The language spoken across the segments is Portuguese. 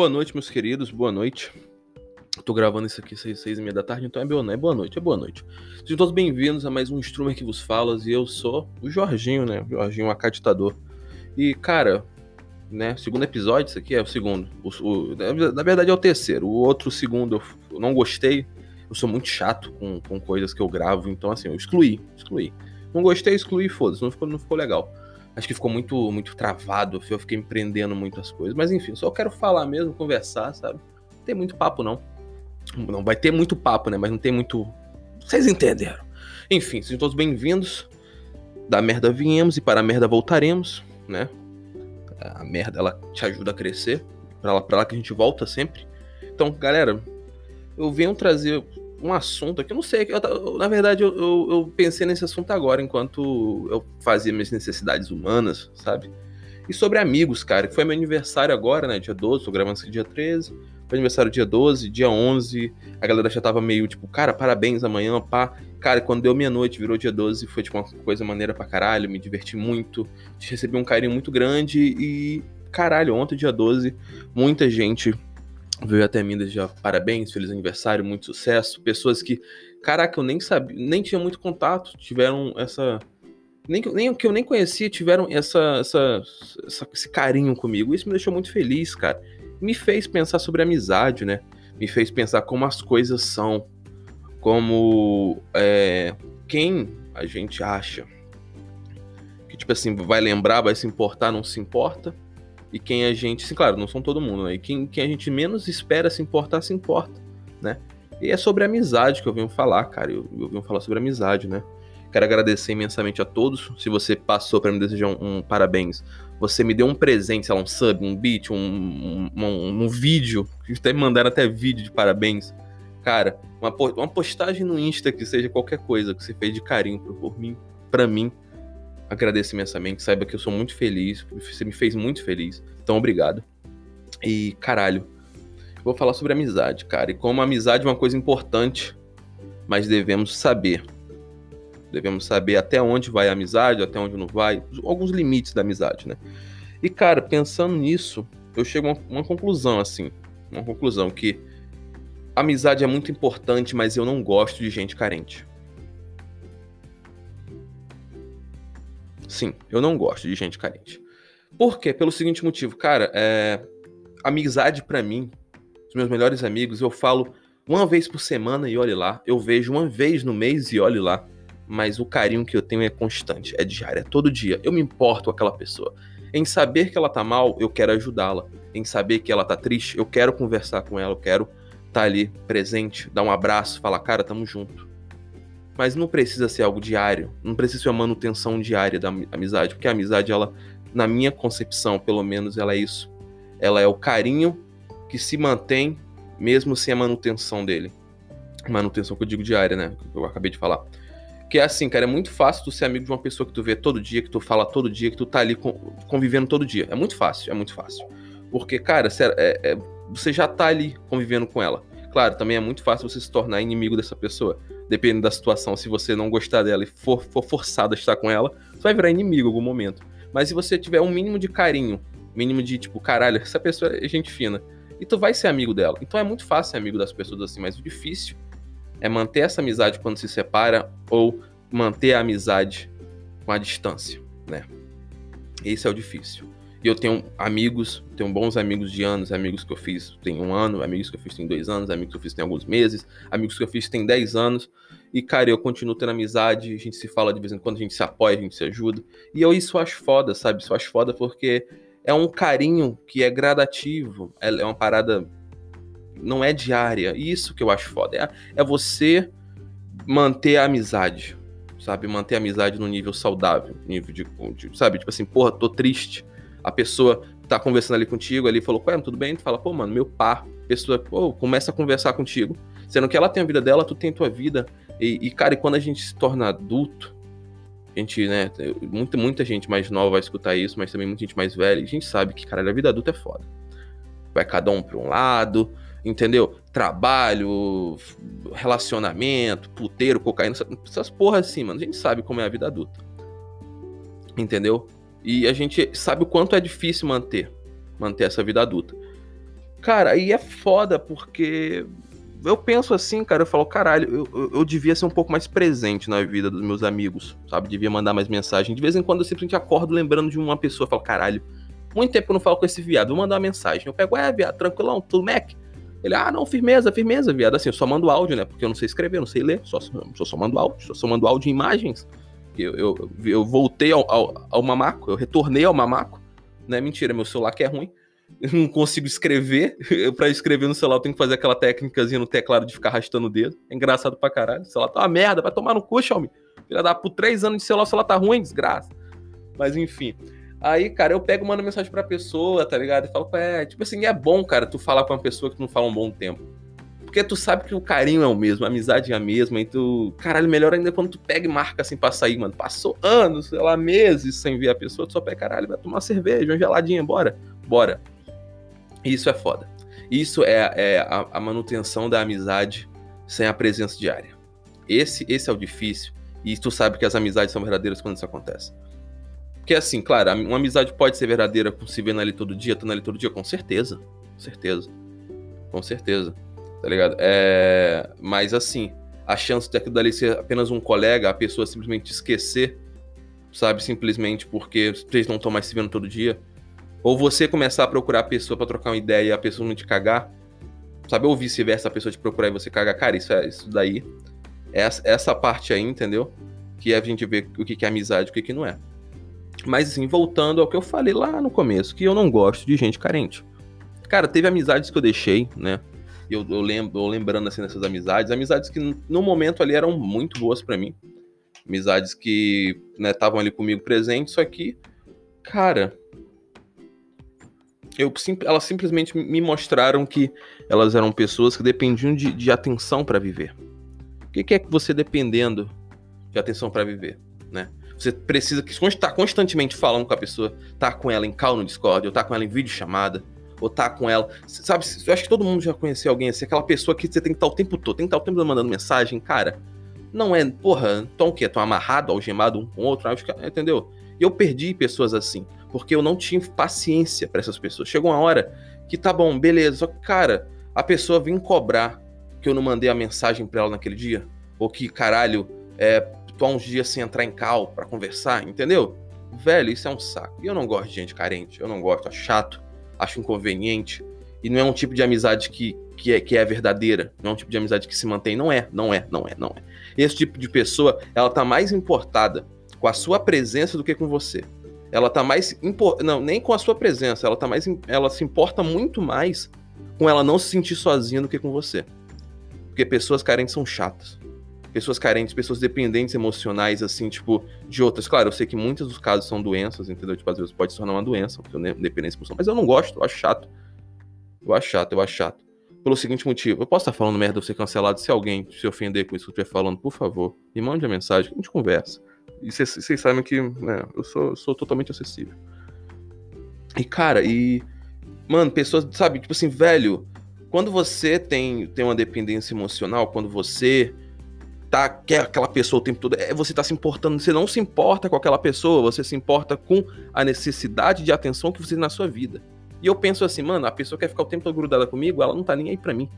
Boa noite, meus queridos, boa noite. tô gravando isso aqui às seis, seis e meia da tarde, então é boa, noite, é boa noite, é boa noite. Sejam todos bem-vindos a mais um Strummer que vos fala, e eu sou o Jorginho, né? O Jorginho Acaditador. E, cara, né, segundo episódio, isso aqui é o segundo. O, o, na verdade é o terceiro. O outro segundo eu não gostei. Eu sou muito chato com, com coisas que eu gravo, então assim, eu excluí, excluí. Não gostei, excluí, foda-se, não ficou, não ficou legal. Acho que ficou muito muito travado, eu fiquei empreendendo muitas coisas. Mas enfim, só quero falar mesmo, conversar, sabe? Não tem muito papo, não. Não vai ter muito papo, né? Mas não tem muito. Vocês entenderam. Enfim, sejam todos bem-vindos. Da merda viemos e para a merda voltaremos, né? A merda ela te ajuda a crescer. Pra lá, pra lá que a gente volta sempre. Então, galera, eu venho trazer um assunto aqui, eu não sei, eu, na verdade eu, eu, pensei nesse assunto agora, enquanto eu fazia minhas necessidades humanas, sabe? E sobre amigos, cara, que foi meu aniversário agora, né, dia 12, tô gravando aqui dia 13, foi aniversário dia 12, dia 11, a galera já tava meio tipo, cara, parabéns amanhã, pá. Cara, quando deu meia-noite, virou dia 12, foi tipo uma coisa maneira pra caralho, me diverti muito, recebi um carinho muito grande e, caralho, ontem, dia 12, muita gente veio até mim desde já parabéns, feliz aniversário, muito sucesso. Pessoas que, caraca, eu nem sabia, nem tinha muito contato, tiveram essa. Nem, nem que eu nem conhecia, tiveram essa, essa, essa, esse carinho comigo. Isso me deixou muito feliz, cara. Me fez pensar sobre amizade, né? Me fez pensar como as coisas são. Como é, quem a gente acha que, tipo assim, vai lembrar, vai se importar, não se importa e quem a gente, sim, claro, não são todo mundo, né? E quem, quem a gente menos espera se importar, se importa, né? E é sobre amizade que eu venho falar, cara. Eu, eu venho falar sobre amizade, né? Quero agradecer imensamente a todos. Se você passou para me desejar um, um, parabéns, você me deu um presente, sei lá, um sub, um beat, um, um, um, um vídeo, até mandaram até vídeo de parabéns. Cara, uma, uma postagem no Insta que seja qualquer coisa que você fez de carinho por, por mim, para mim, agradeço imensamente. Saiba que eu sou muito feliz. Você me fez muito feliz. Então, obrigado. E, caralho, vou falar sobre amizade, cara. E como amizade é uma coisa importante, mas devemos saber. Devemos saber até onde vai a amizade, até onde não vai. Alguns limites da amizade, né? E, cara, pensando nisso, eu chego a uma, uma conclusão, assim. Uma conclusão que amizade é muito importante, mas eu não gosto de gente carente. Sim, eu não gosto de gente carente. Por quê? Pelo seguinte motivo, cara, é... amizade para mim, os meus melhores amigos, eu falo uma vez por semana e olhe lá. Eu vejo uma vez no mês e olhe lá. Mas o carinho que eu tenho é constante, é diário, é todo dia. Eu me importo com aquela pessoa. Em saber que ela tá mal, eu quero ajudá-la. Em saber que ela tá triste, eu quero conversar com ela, eu quero estar tá ali presente, dar um abraço, falar, cara, tamo junto. Mas não precisa ser algo diário, não precisa ser uma manutenção diária da amizade, porque a amizade, ela, na minha concepção, pelo menos, ela é isso. Ela é o carinho que se mantém mesmo sem a manutenção dele. Manutenção que eu digo diária, né? Que eu acabei de falar. Que é assim, cara, é muito fácil tu ser amigo de uma pessoa que tu vê todo dia, que tu fala todo dia, que tu tá ali convivendo todo dia. É muito fácil, é muito fácil. Porque, cara, é, é, você já tá ali convivendo com ela. Claro, também é muito fácil você se tornar inimigo dessa pessoa. Dependendo da situação, se você não gostar dela e for, for forçado a estar com ela, você vai virar inimigo em algum momento. Mas se você tiver um mínimo de carinho, mínimo de tipo, caralho, essa pessoa é gente fina, e tu vai ser amigo dela. Então é muito fácil ser amigo das pessoas assim, mas o difícil é manter essa amizade quando se separa ou manter a amizade com a distância, né? Esse é o difícil. E eu tenho amigos, tenho bons amigos de anos, amigos que eu fiz tem um ano, amigos que eu fiz tem dois anos, amigos que eu fiz tem alguns meses, amigos que eu fiz tem dez anos. E, cara, eu continuo tendo amizade, a gente se fala de vez em quando, a gente se apoia, a gente se ajuda. E eu isso acho foda, sabe? Isso acho foda porque é um carinho que é gradativo, é, é uma parada. Não é diária. Isso que eu acho foda. É, é você manter a amizade, sabe? Manter a amizade no nível saudável, nível de, de, sabe? Tipo assim, porra, tô triste a pessoa tá conversando ali contigo, ali falou, ué, tudo bem? Tu fala, pô, mano, meu par. Pessoa, pô, começa a conversar contigo. Sendo que ela tem a vida dela, tu tem a tua vida. E, e, cara, e quando a gente se torna adulto, a gente, né, muita, muita gente mais nova vai escutar isso, mas também muita gente mais velha, a gente sabe que, cara, a vida adulta é foda. Vai cada um pra um lado, entendeu? Trabalho, relacionamento, puteiro, cocaína, essas porras assim, mano. A gente sabe como é a vida adulta. Entendeu? E a gente sabe o quanto é difícil manter, manter essa vida adulta. Cara, aí é foda, porque eu penso assim, cara, eu falo, caralho, eu, eu, devia ser um pouco mais presente na vida dos meus amigos, sabe? Devia mandar mais mensagem. De vez em quando eu simplesmente acordo lembrando de uma pessoa, falo, caralho, muito tempo eu não falo com esse viado, vou mandar uma mensagem. Eu pego, é, viado, tranquilão, tudo Mac? Ele, ah, não, firmeza, firmeza, viado. Assim, eu só mando áudio, né? Porque eu não sei escrever, não sei ler, só, só, só mando áudio, só, só mando áudio e imagens. Eu, eu, eu voltei ao, ao, ao mamaco, eu retornei ao mamaco, né? Mentira, meu celular que é ruim eu não consigo escrever. para escrever no celular, eu tenho que fazer aquela técnicazinha no teclado de ficar arrastando o dedo. É engraçado pra caralho. O celular tá uma merda, vai tomar no cu, Xiaomi. Filha da por três anos de celular, o celular tá ruim, desgraça. Mas enfim. Aí, cara, eu pego mando mensagem pra pessoa, tá ligado? E falo, é, tipo assim, é bom, cara, tu falar com uma pessoa que tu não fala um bom tempo. Porque tu sabe que o carinho é o mesmo, a amizade é a mesma, e tu. Caralho, melhor ainda quando tu pega e marca assim pra sair, mano. Passou anos, sei lá, meses sem ver a pessoa, tu só pega, caralho, vai tomar cerveja, uma geladinha, bora. Bora. Isso é foda. Isso é, é a, a, manutenção da amizade sem a presença diária. Esse, esse é o difícil. E tu sabe que as amizades são verdadeiras quando isso acontece. Porque assim, claro, uma amizade pode ser verdadeira com se vendo ali todo dia, estando ali todo dia, com certeza. Com certeza. Com certeza. Tá ligado? É... Mas assim, a chance de aquilo dali ser apenas um colega, a pessoa simplesmente esquecer, sabe? Simplesmente porque vocês não estão mais se vendo todo dia ou você começar a procurar a pessoa para trocar uma ideia e a pessoa não te cagar. Sabe? Ou vice-versa, a pessoa te procurar e você cagar. Cara, isso, é, isso daí. Essa, essa parte aí, entendeu? Que é a gente ver o que, que é amizade e o que, que não é. Mas assim, voltando ao que eu falei lá no começo, que eu não gosto de gente carente. Cara, teve amizades que eu deixei, né? Eu, eu lembro, eu lembrando assim dessas amizades, amizades que no momento ali eram muito boas para mim. Amizades que estavam né, ali comigo presentes, só que, cara, eu, elas simplesmente me mostraram que elas eram pessoas que dependiam de, de atenção para viver. O que, que, é que você dependendo de atenção para viver, né? Você precisa que estar constantemente falando com a pessoa, tá com ela em call no Discord, ou tá com ela em vídeo chamada, ou tá com ela. Sabe, eu acho que todo mundo já conheceu alguém assim, aquela pessoa que você tem que estar o tempo todo, tem que estar o tempo todo mandando mensagem, cara. Não é, porra, tão o quê? Tão amarrado, algemado um com o outro, entendeu? E eu perdi pessoas assim porque eu não tinha paciência para essas pessoas. Chegou uma hora que tá bom, beleza, só que, cara, a pessoa vem cobrar que eu não mandei a mensagem para ela naquele dia, ou que, caralho, é, tô há uns dias sem entrar em cal para conversar, entendeu? Velho, isso é um saco. E eu não gosto de gente carente, eu não gosto, acho chato, acho inconveniente, e não é um tipo de amizade que, que, é, que é verdadeira, não é um tipo de amizade que se mantém, não é, não é, não é, não é. Esse tipo de pessoa, ela tá mais importada com a sua presença do que com você. Ela tá mais não nem com a sua presença. Ela tá mais ela se importa muito mais com ela não se sentir sozinha do que com você. Porque pessoas carentes são chatas pessoas carentes pessoas dependentes emocionais assim tipo de outras. Claro eu sei que muitos dos casos são doenças entendeu? Tipo às vezes pode se tornar uma doença dependência emocional. Mas eu não gosto eu acho chato. Eu acho chato eu acho chato. Pelo seguinte motivo eu posso estar falando merda eu ser cancelado se alguém se ofender com isso que eu estiver falando por favor me mande a mensagem a gente conversa. E vocês sabem que né, eu sou, sou totalmente acessível. E, cara, e. Mano, pessoas, sabe, tipo assim, velho, quando você tem, tem uma dependência emocional, quando você tá quer aquela pessoa o tempo todo, é, você tá se importando, você não se importa com aquela pessoa, você se importa com a necessidade de atenção que você tem na sua vida. E eu penso assim, mano, a pessoa quer ficar o tempo todo grudada comigo, ela não tá nem aí pra mim.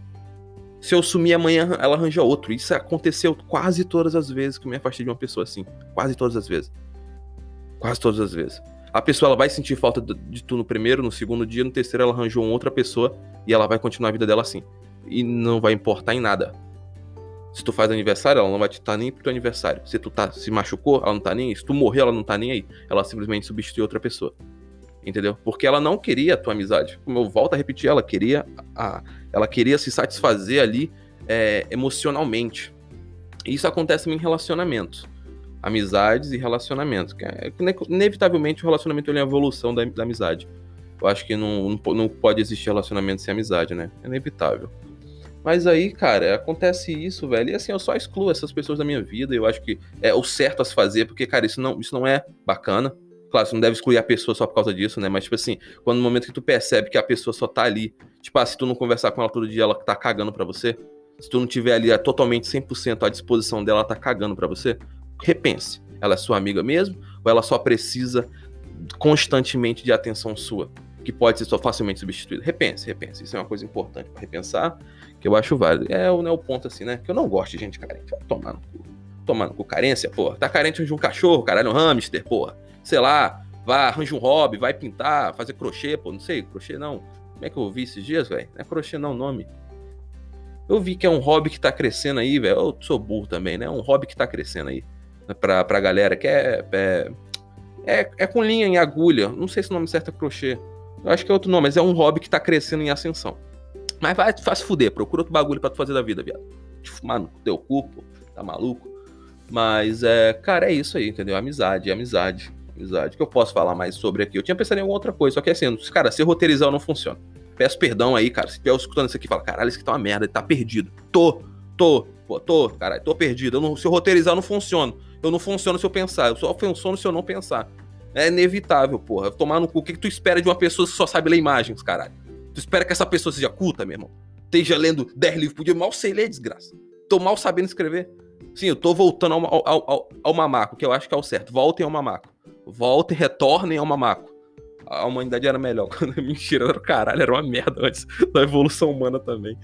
Se eu sumir amanhã, ela arranja outro. Isso aconteceu quase todas as vezes que eu me afastei de uma pessoa assim. Quase todas as vezes. Quase todas as vezes. A pessoa ela vai sentir falta de tu no primeiro, no segundo dia, no terceiro ela arranjou outra pessoa e ela vai continuar a vida dela assim. E não vai importar em nada. Se tu faz aniversário, ela não vai te estar tá nem pro teu aniversário. Se tu tá, se machucou, ela não tá nem aí. Se tu morrer, ela não tá nem aí. Ela simplesmente substitui outra pessoa. Entendeu? Porque ela não queria a tua amizade. Como eu volto a repetir, ela queria a, ela queria se satisfazer ali é, emocionalmente. E isso acontece em relacionamentos. Amizades e relacionamentos. Que é, inevitavelmente o relacionamento é a evolução da, da amizade. Eu acho que não, não, não pode existir relacionamento sem amizade, né? É inevitável. Mas aí, cara, acontece isso, velho. E assim, eu só excluo essas pessoas da minha vida. Eu acho que é o certo a se fazer, porque, cara, isso não, isso não é bacana. Claro, você não deve excluir a pessoa só por causa disso, né? Mas, tipo assim, quando no momento que tu percebe que a pessoa só tá ali, tipo, ah, se tu não conversar com ela todo dia, ela tá cagando pra você. Se tu não tiver ali é, totalmente 100% à disposição dela, ela tá cagando pra você. Repense. Ela é sua amiga mesmo? Ou ela só precisa constantemente de atenção sua? que pode ser só facilmente substituída. Repense, repense. Isso é uma coisa importante para repensar, que eu acho válido. É o, né, o ponto assim, né? Que eu não gosto de gente carente. Vai tomar no cu. Tomar no cu carência, porra. Tá carente de um cachorro, caralho, um hamster, porra. Sei lá, vai, arranja um hobby, vai pintar, fazer crochê, pô. Não sei, crochê não. Como é que eu vi esses dias, velho? Não é crochê não o nome. Eu vi que é um hobby que tá crescendo aí, velho. Eu sou burro também, né? É um hobby que tá crescendo aí. Pra, pra galera que é, é, é, é com linha em agulha. Não sei se o nome certo é crochê. Eu acho que é outro nome, mas é um hobby que tá crescendo em ascensão. Mas vai, faz fuder, procura outro bagulho pra tu fazer da vida, viado. Mano, teu cu, pô, tá maluco? Mas, é, cara, é isso aí, entendeu? Amizade, amizade, amizade. Que eu posso falar mais sobre aqui? Eu tinha pensado em alguma outra coisa, só que assim, cara, se roteirizar não funciona. Peço perdão aí, cara. Se tiver escutando isso aqui, fala, caralho, isso aqui tá uma merda, tá perdido. Tô, tô, pô, tô, caralho, tô perdido. Eu não, se eu roteirizar, não funciona. Eu não funciono se eu pensar. Eu só funciono se eu não pensar. É inevitável, porra. Tomar no cu. O que, que tu espera de uma pessoa que só sabe ler imagens, caralho? Tu espera que essa pessoa seja culta, meu irmão? Esteja lendo 10 livros por dia. Mal sei ler, desgraça. Tô mal sabendo escrever. Sim, eu tô voltando ao, ao, ao, ao mamaco, que eu acho que é o certo. Voltem ao mamaco. Voltem, retornem ao mamaco. A humanidade era melhor. Mentira, era o caralho, era uma merda antes da evolução humana também.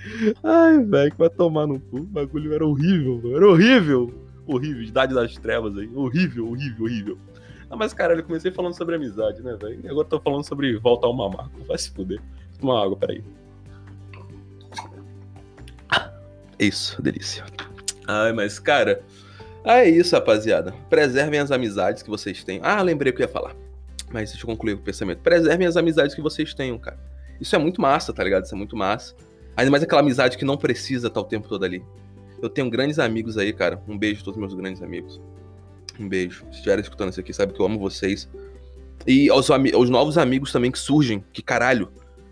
Ai, velho, que vai tomar no cu. O bagulho era horrível, mano. Era horrível. Horrível. Idade das trevas aí. Horrível, horrível, horrível. Ah, mas caralho, eu comecei falando sobre amizade, né, velho? E agora tô falando sobre voltar ao mamaco. Vai se fuder. Toma água, peraí. Isso, delícia. Ai, mas, cara. Ah, é isso, rapaziada. Preservem as amizades que vocês têm. Ah, lembrei o que eu ia falar. Mas deixa eu concluir o pensamento. Preservem as amizades que vocês tenham, cara. Isso é muito massa, tá ligado? Isso é muito massa. Ainda mais aquela amizade que não precisa estar o tempo todo ali. Eu tenho grandes amigos aí, cara. Um beijo a todos meus grandes amigos. Um beijo. Se estiverem escutando isso aqui, sabe que eu amo vocês. E aos, aos novos amigos também que surgem, que caralho,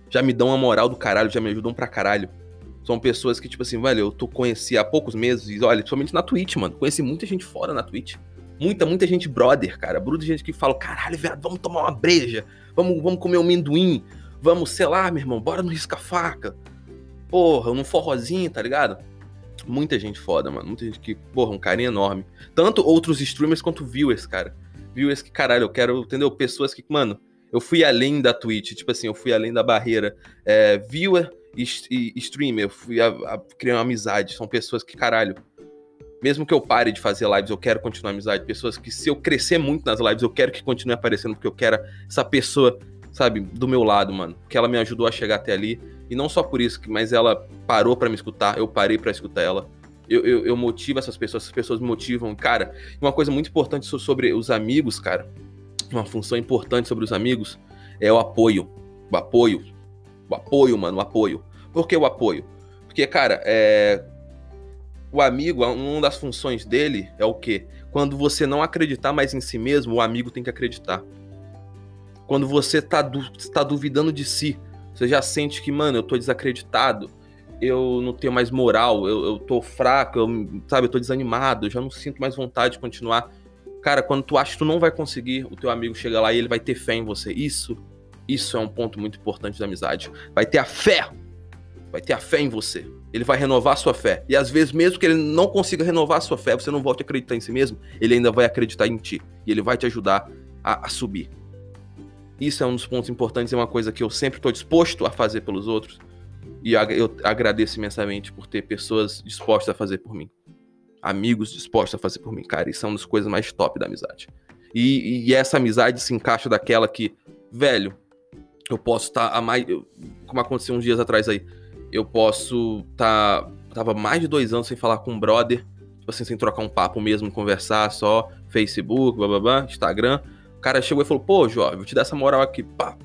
já me dão uma moral do caralho, já me ajudam pra caralho. São pessoas que, tipo assim, velho, eu tô conheci há poucos meses, e olha, principalmente na Twitch, mano. Conheci muita gente fora na Twitch. Muita, muita gente brother, cara. Bruto gente que fala, caralho, velho, vamos tomar uma breja, vamos, vamos comer um amendoim, vamos, sei lá, meu irmão, bora no risca-faca. Porra, num forrozinho, tá ligado? Muita gente foda, mano. Muita gente que, porra, um carinho enorme. Tanto outros streamers quanto viewers, cara. Viewers que, caralho, eu quero, entendeu? Pessoas que, mano, eu fui além da Twitch. Tipo assim, eu fui além da barreira. É, viewer e, streamer, eu fui a, a, criar uma amizade. São pessoas que, caralho, mesmo que eu pare de fazer lives, eu quero continuar amizade. Pessoas que, se eu crescer muito nas lives, eu quero que continue aparecendo, porque eu quero essa pessoa, sabe, do meu lado, mano. Que ela me ajudou a chegar até ali. E não só por isso, mas ela parou para me escutar, eu parei para escutar ela. Eu, eu, eu, motivo essas pessoas, essas pessoas me motivam. Cara, uma coisa muito importante sobre os amigos, cara, uma função importante sobre os amigos é o apoio. O apoio. O apoio, mano, o apoio. Por que o apoio? Porque, cara, é... o amigo, uma das funções dele é o quê? Quando você não acreditar mais em si mesmo, o amigo tem que acreditar. Quando você tá, du tá duvidando de si, você já sente que, mano, eu tô desacreditado, eu não tenho mais moral, eu, eu tô fraco, eu, sabe, eu tô desanimado, eu já não sinto mais vontade de continuar. Cara, quando tu acha que tu não vai conseguir, o teu amigo chega lá e ele vai ter fé em você. Isso, isso é um ponto muito importante da amizade. Vai ter a fé. Vai ter a fé em você. Ele vai renovar a sua fé. E às vezes, mesmo que ele não consiga renovar a sua fé, você não volte a acreditar em si mesmo, ele ainda vai acreditar em ti. E ele vai te ajudar a, a subir. Isso é um dos pontos importantes, é uma coisa que eu sempre estou disposto a fazer pelos outros. E eu agradeço imensamente por ter pessoas dispostas a fazer por mim. Amigos dispostos a fazer por mim, cara. Isso é uma das coisas mais top da amizade. E, e essa amizade se encaixa daquela que, velho, eu posso estar tá a mais. Como aconteceu uns dias atrás aí. Eu posso estar. Tá, tava mais de dois anos sem falar com um brother. Tipo assim, sem trocar um papo mesmo, conversar só. Facebook, blá blá blá, Instagram. O cara chegou e falou, pô, jovem, vou te dar essa moral aqui. Pá.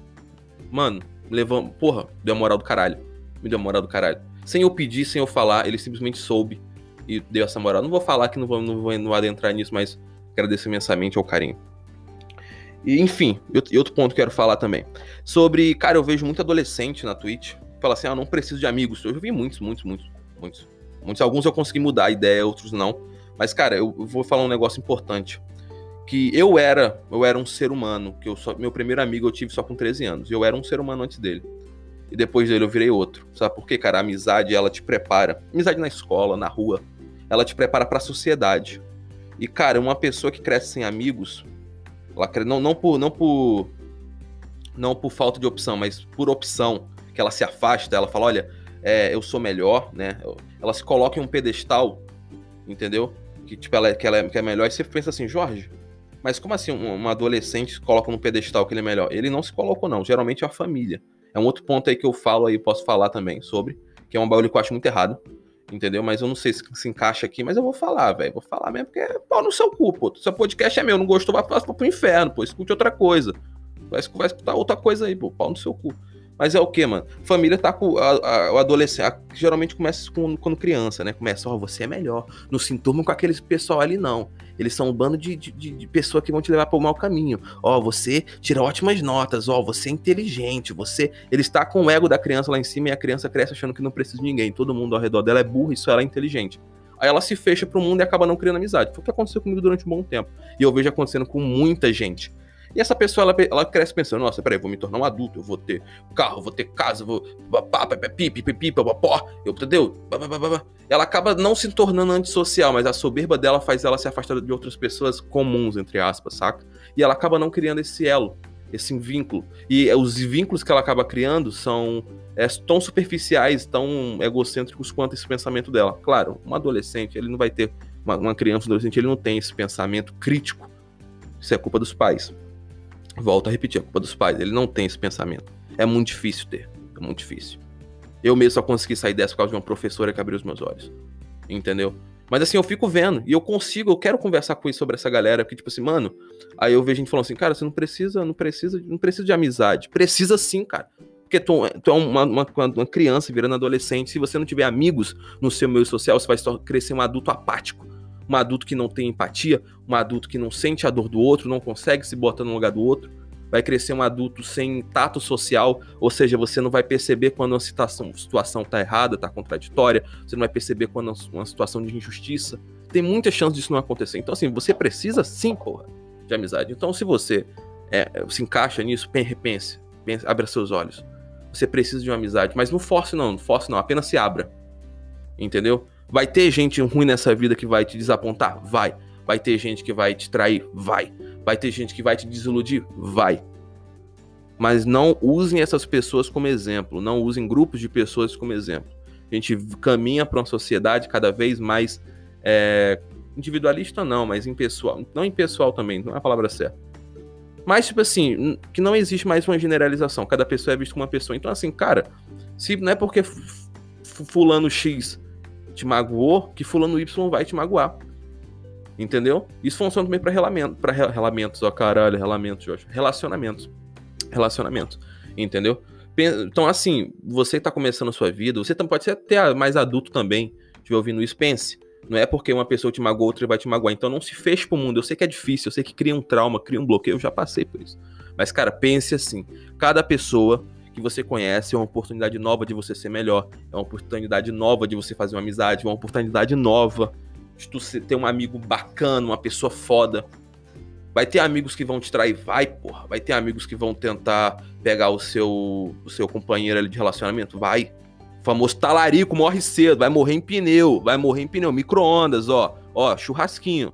Mano, levou. Porra, deu a moral do caralho. Me deu a moral do caralho. Sem eu pedir, sem eu falar, ele simplesmente soube e deu essa moral. Não vou falar que não vou, não vou, não adentrar nisso, mas agradeço imensamente ao carinho. E, enfim, e outro ponto que quero falar também. Sobre, cara, eu vejo muito adolescente na Twitch. Fala assim, ah, não preciso de amigos. Eu vi muitos, muitos, muitos, muitos. Muitos, alguns eu consegui mudar a ideia, outros não. Mas, cara, eu vou falar um negócio importante que eu era, eu era um ser humano, que eu só, meu primeiro amigo eu tive só com 13 anos, eu era um ser humano antes dele. E depois dele eu virei outro. Sabe por quê, cara? A amizade, ela te prepara. Amizade na escola, na rua, ela te prepara para a sociedade. E, cara, uma pessoa que cresce sem amigos, ela não, não por não por não por falta de opção, mas por opção, que ela se afasta, ela fala, olha, é, eu sou melhor, né? Ela se coloca em um pedestal, entendeu? Que tipo, ela, é, que ela é, que é melhor, e você pensa assim, Jorge, mas como assim um, um adolescente se coloca num pedestal que ele é melhor? Ele não se colocou, não. Geralmente é a família. É um outro ponto aí que eu falo aí, posso falar também sobre, que é um bagulho que eu acho muito errado entendeu? Mas eu não sei se se encaixa aqui, mas eu vou falar, velho. Vou falar mesmo, porque é pau no seu cu, pô. Seu podcast é meu, não gostou, vai, pro inferno, pô. Escute outra coisa. Vai, vai escutar outra coisa aí, pô. Pau no seu cu. Mas é o que, mano? Família tá com a, a, o adolescente. A, geralmente começa com, quando criança, né? Começa, ó, oh, você é melhor. Não se enturma com aqueles pessoal ali, não. Eles são um bando de, de, de pessoas que vão te levar para o mau caminho. Ó, oh, você tira ótimas notas. Ó, oh, você é inteligente. Você. Ele está com o ego da criança lá em cima e a criança cresce achando que não precisa de ninguém. Todo mundo ao redor dela é burro e só ela é inteligente. Aí ela se fecha pro mundo e acaba não criando amizade. Foi o que aconteceu comigo durante um bom tempo. E eu vejo acontecendo com muita gente. E essa pessoa, ela, ela cresce pensando, nossa, peraí, vou me tornar um adulto, eu vou ter carro, vou ter casa, vou... Eu, entendeu? Ela acaba não se tornando antissocial, mas a soberba dela faz ela se afastar de outras pessoas comuns, entre aspas, saca? E ela acaba não criando esse elo, esse vínculo. E os vínculos que ela acaba criando são é, tão superficiais, tão egocêntricos quanto esse pensamento dela. Claro, um adolescente, ele não vai ter... Uma, uma criança, um adolescente, ele não tem esse pensamento crítico. Isso é culpa dos pais. Volto a repetir, a culpa dos pais. Ele não tem esse pensamento. É muito difícil ter. É muito difícil. Eu mesmo só consegui sair dessa por causa de uma professora que abriu os meus olhos. Entendeu? Mas assim, eu fico vendo e eu consigo, eu quero conversar com isso sobre essa galera, porque tipo assim, mano, aí eu vejo gente falando assim, cara, você não precisa, não precisa, não precisa de amizade. Precisa sim, cara. Porque tu, tu é uma, uma, uma, criança virando adolescente, se você não tiver amigos no seu meio social, você vai crescer um adulto apático um adulto que não tem empatia, um adulto que não sente a dor do outro, não consegue se botar no lugar do outro. Vai crescer um adulto sem tato social, ou seja, você não vai perceber quando uma situação, situação tá errada, tá contraditória, você não vai perceber quando uma situação de injustiça. Tem muita chance disso não acontecer. Então, assim, você precisa sim, porra, de amizade. Então, se você é, se encaixa nisso, repense, pense, abra seus olhos. Você precisa de uma amizade, mas não force não, não force não, apenas se abra. Entendeu? Vai ter gente ruim nessa vida que vai te desapontar? Vai. Vai ter gente que vai te trair? Vai. Vai ter gente que vai te desiludir? Vai. Mas não usem essas pessoas como exemplo. Não usem grupos de pessoas como exemplo. A gente caminha para uma sociedade cada vez mais é, individualista, não, mas impessoal. Não impessoal também, não é a palavra certa. Mas, tipo assim, que não existe mais uma generalização. Cada pessoa é vista como uma pessoa. Então, assim, cara, se não é porque fulano X te magoou, que fulano Y vai te magoar. Entendeu? Isso funciona também para relamento, para relamentos, ó caralho, relamentos, Jorge. Relacionamentos. Relacionamentos. Entendeu? Então, assim, você tá começando a sua vida, você pode ser até mais adulto também, estiver ouvindo isso, pense. Não é porque uma pessoa te magoou, outra vai te magoar. Então não se feche pro mundo. Eu sei que é difícil, eu sei que cria um trauma, cria um bloqueio, eu já passei por isso. Mas, cara, pense assim: cada pessoa que você conhece, é uma oportunidade nova de você ser melhor, é uma oportunidade nova de você fazer uma amizade, uma oportunidade nova de tu ter um amigo bacana, uma pessoa foda. Vai ter amigos que vão te trair, vai, porra. Vai ter amigos que vão tentar pegar o seu, o seu companheiro ali de relacionamento, vai. O famoso talarico morre cedo, vai morrer em pneu, vai morrer em pneu, micro-ondas, ó, ó, churrasquinho.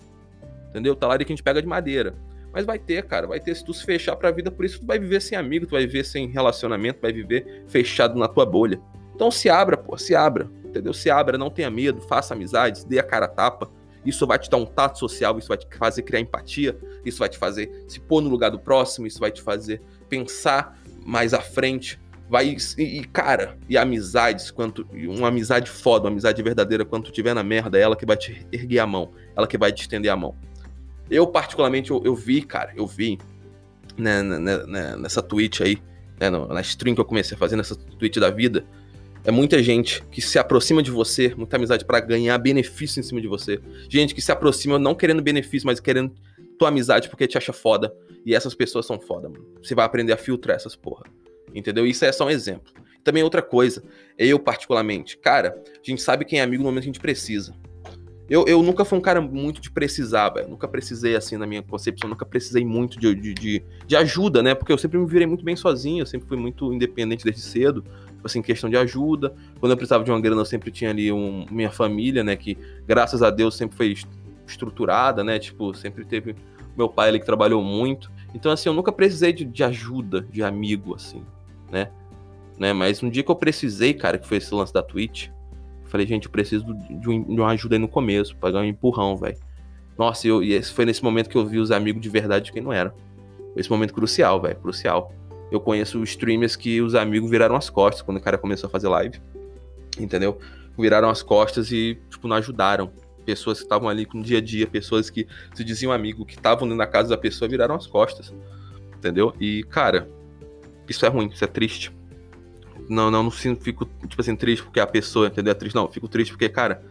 Entendeu? Talarico a gente pega de madeira. Mas vai ter, cara, vai ter se tu se fechar pra vida, por isso tu vai viver sem amigo, tu vai viver sem relacionamento, vai viver fechado na tua bolha. Então se abra, pô, se abra, entendeu? Se abra, não tenha medo, faça amizades, dê a cara a tapa. Isso vai te dar um tato social, isso vai te fazer criar empatia, isso vai te fazer se pôr no lugar do próximo, isso vai te fazer pensar mais à frente. Vai e, cara, e amizades, quanto uma amizade foda, uma amizade verdadeira, quando tu tiver na merda, é ela que vai te erguer a mão, ela que vai te estender a mão. Eu, particularmente, eu, eu vi, cara, eu vi né, né, né, né nessa tweet aí, né, na stream que eu comecei a fazer, nessa tweet da vida, é muita gente que se aproxima de você, muita amizade para ganhar benefício em cima de você. Gente que se aproxima não querendo benefício, mas querendo tua amizade porque te acha foda. E essas pessoas são foda, mano. Você vai aprender a filtrar essas porra. Entendeu? Isso é só um exemplo. Também outra coisa, eu particularmente, cara, a gente sabe quem é amigo no momento que a gente precisa. Eu, eu nunca fui um cara muito de precisar, velho. Nunca precisei, assim, na minha concepção, nunca precisei muito de, de, de, de, ajuda, né? Porque eu sempre me virei muito bem sozinho, eu sempre fui muito independente desde cedo, tipo assim, questão de ajuda. Quando eu precisava de uma grana, eu sempre tinha ali um, minha família, né? Que, graças a Deus, sempre foi estruturada, né? Tipo, sempre teve meu pai ali que trabalhou muito. Então, assim, eu nunca precisei de, de ajuda, de amigo, assim, né? né? Mas um dia que eu precisei, cara, que foi esse lance da Twitch, falei, gente, eu preciso de, um, de uma ajuda aí no começo, pra dar um empurrão, velho. Nossa, eu, e esse foi nesse momento que eu vi os amigos de verdade de quem não era. Esse momento crucial, velho, crucial. Eu conheço streamers que os amigos viraram as costas quando o cara começou a fazer live. Entendeu? Viraram as costas e, tipo, não ajudaram. Pessoas que estavam ali com o dia a dia, pessoas que se diziam amigo, que estavam na casa da pessoa, viraram as costas. Entendeu? E, cara, isso é ruim, isso é triste. Não, não, não fico, tipo assim, triste porque a pessoa, entendeu? É triste, não. Fico triste porque, cara,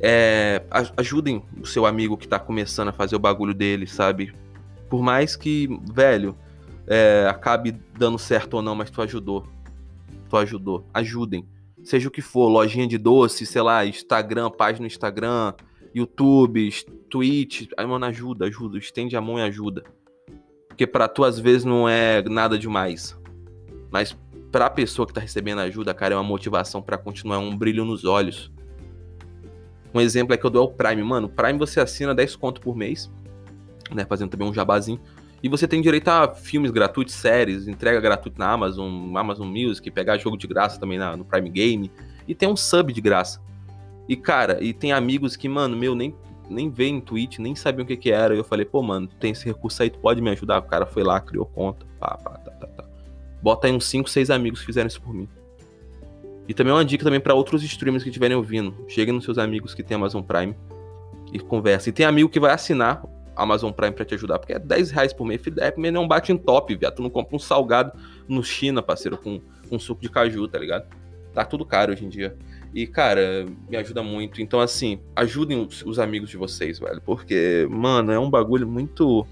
é, ajudem o seu amigo que tá começando a fazer o bagulho dele, sabe? Por mais que, velho, é, acabe dando certo ou não, mas tu ajudou. Tu ajudou. Ajudem. Seja o que for, lojinha de doce, sei lá, Instagram, página no Instagram, YouTube, Twitch. Aí, mano, ajuda, ajuda. Estende a mão e ajuda. Porque para tu, às vezes, não é nada demais. Mas pra pessoa que tá recebendo ajuda, cara, é uma motivação para continuar, é um brilho nos olhos. Um exemplo é que eu dou ao Prime. Mano, o Prime você assina 10 conto por mês, né? Fazendo também um jabazinho. E você tem direito a filmes gratuitos, séries, entrega gratuita na Amazon, Amazon Music, pegar jogo de graça também na, no Prime Game. E tem um sub de graça. E, cara, e tem amigos que, mano, meu, nem, nem veem Twitch, nem sabiam o que que era. E eu falei, pô, mano, tem esse recurso aí, tu pode me ajudar? O cara foi lá, criou conta, pá, pá, tá, tá, tá. Bota aí uns 5, 6 amigos que fizeram isso por mim. E também uma dica também para outros streamers que estiverem ouvindo. Cheguem nos seus amigos que tem Amazon Prime e conversem. E tem amigo que vai assinar Amazon Prime para te ajudar, porque é 10 reais por mês. Filho da Apple não bate em top, viado. Tu não compra um salgado no China, parceiro, com, com suco de caju, tá ligado? Tá tudo caro hoje em dia. E, cara, me ajuda muito. Então, assim, ajudem os, os amigos de vocês, velho. Porque, mano, é um bagulho muito.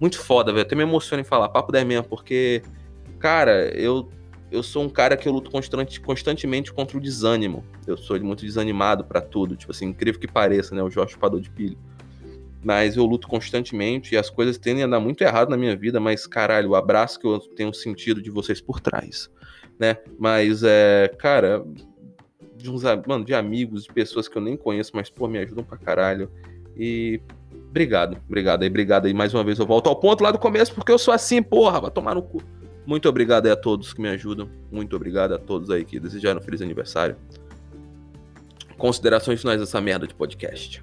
Muito foda, velho. Até me emociona em falar, papo 10 mesmo, porque, cara, eu eu sou um cara que eu luto constante, constantemente contra o desânimo. Eu sou muito desanimado para tudo, tipo assim, incrível que pareça, né? O Jorge Chupador de Pilho mas eu luto constantemente e as coisas tendem a dar muito errado na minha vida, mas caralho, o abraço que eu tenho sentido de vocês por trás, né? Mas é, cara, de uns, mano, de amigos, de pessoas que eu nem conheço, mas pô, me ajudam pra caralho. E obrigado, obrigado aí, obrigado aí mais uma vez. Eu volto ao ponto lá do começo porque eu sou assim, porra, vai tomar no cu. Muito obrigado aí a todos que me ajudam. Muito obrigado a todos aí que desejaram um feliz aniversário. Considerações finais dessa merda de podcast.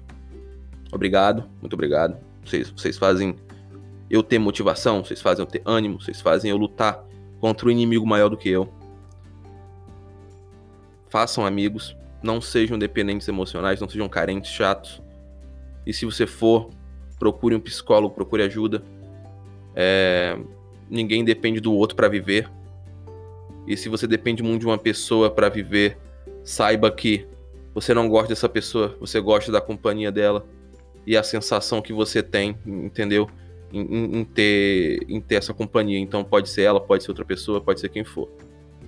Obrigado, muito obrigado. Vocês, vocês fazem eu ter motivação, vocês fazem eu ter ânimo, vocês fazem eu lutar contra o um inimigo maior do que eu. Façam amigos, não sejam dependentes emocionais, não sejam carentes, chatos. E se você for, procure um psicólogo, procure ajuda. É... Ninguém depende do outro para viver. E se você depende muito de uma pessoa para viver, saiba que você não gosta dessa pessoa, você gosta da companhia dela e a sensação que você tem, entendeu? Em, em, ter, em ter essa companhia. Então pode ser ela, pode ser outra pessoa, pode ser quem for.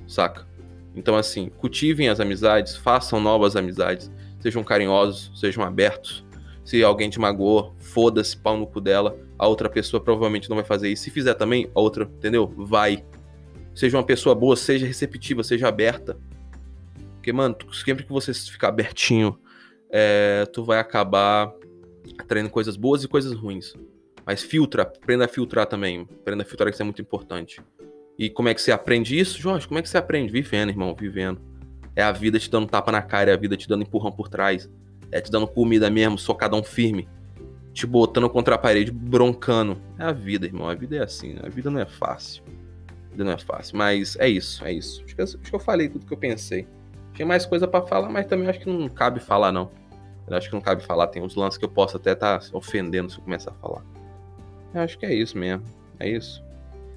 Saca? Então, assim, cultivem as amizades, façam novas amizades, sejam carinhosos, sejam abertos. Se alguém te magoou, foda-se, pau no cu dela. A outra pessoa provavelmente não vai fazer isso. Se fizer também, a outra, entendeu? Vai. Seja uma pessoa boa, seja receptiva, seja aberta. Porque, mano, sempre que você ficar abertinho, é, tu vai acabar atraindo coisas boas e coisas ruins. Mas filtra, aprenda a filtrar também. Aprenda a filtrar, isso é muito importante. E como é que você aprende isso, Jorge? Como é que você aprende? Vivendo, irmão, vivendo. É a vida te dando tapa na cara, é a vida te dando empurrão por trás. É te dando comida mesmo, socadão firme. Te botando contra a parede, broncando. É a vida, irmão. A vida é assim. Né? A vida não é fácil. A vida não é fácil. Mas é isso, é isso. Acho que, acho que eu falei tudo que eu pensei. Tinha mais coisa para falar, mas também acho que não cabe falar, não. Eu acho que não cabe falar, tem uns lances que eu posso até estar tá ofendendo se eu começar a falar. Eu acho que é isso mesmo. É isso.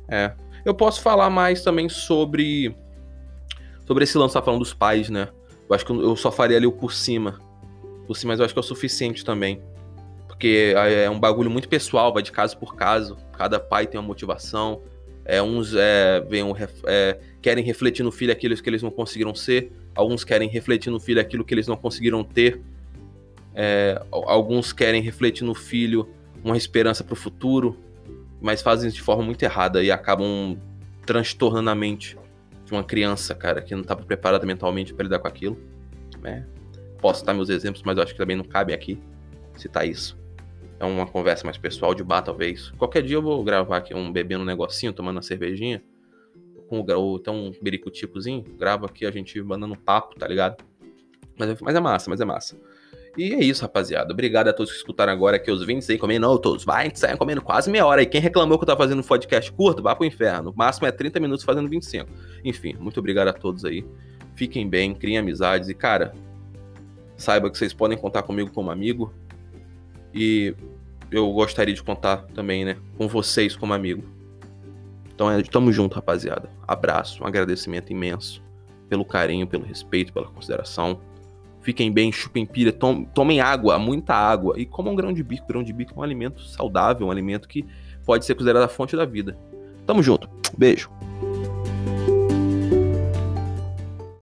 É. Eu posso falar mais também sobre. Sobre esse lance, tá falando dos pais, né? Eu acho que eu só faria ali o por cima. Por cima, mas eu acho que é o suficiente também. Porque é um bagulho muito pessoal, vai de caso por caso. Cada pai tem uma motivação. É, uns é, vem um, é, querem refletir no filho aquilo que eles não conseguiram ser. Alguns querem refletir no filho aquilo que eles não conseguiram ter. É, alguns querem refletir no filho uma esperança para o futuro, mas fazem isso de forma muito errada e acabam transtornando a mente de uma criança, cara, que não estava preparada mentalmente para lidar com aquilo. Né? Posso citar meus exemplos, mas eu acho que também não cabe aqui citar isso. É uma conversa mais pessoal de bar, talvez. Qualquer dia eu vou gravar aqui um bebendo um negocinho, tomando uma cervejinha. Com o, até um bericuticozinho. Gravo aqui a gente mandando papo, tá ligado? Mas, é, mas é massa, mas é massa. E é isso, rapaziada. Obrigado a todos que escutaram agora aqui os 26 comendo. Não, todos, vai, saem comendo quase meia hora. E quem reclamou que eu tava fazendo um podcast curto, vá pro inferno. O máximo é 30 minutos fazendo 25. Enfim, muito obrigado a todos aí. Fiquem bem, criem amizades. E, cara, saiba que vocês podem contar comigo como amigo. E eu gostaria de contar também, né, com vocês como amigo. Então, é, tamo junto, rapaziada. Abraço, um agradecimento imenso pelo carinho, pelo respeito, pela consideração. Fiquem bem, chupem pilha, tom, tomem água, muita água. E comam grão de bico. Grão de bico é um alimento saudável, um alimento que pode ser considerado a fonte da vida. Tamo junto. Beijo.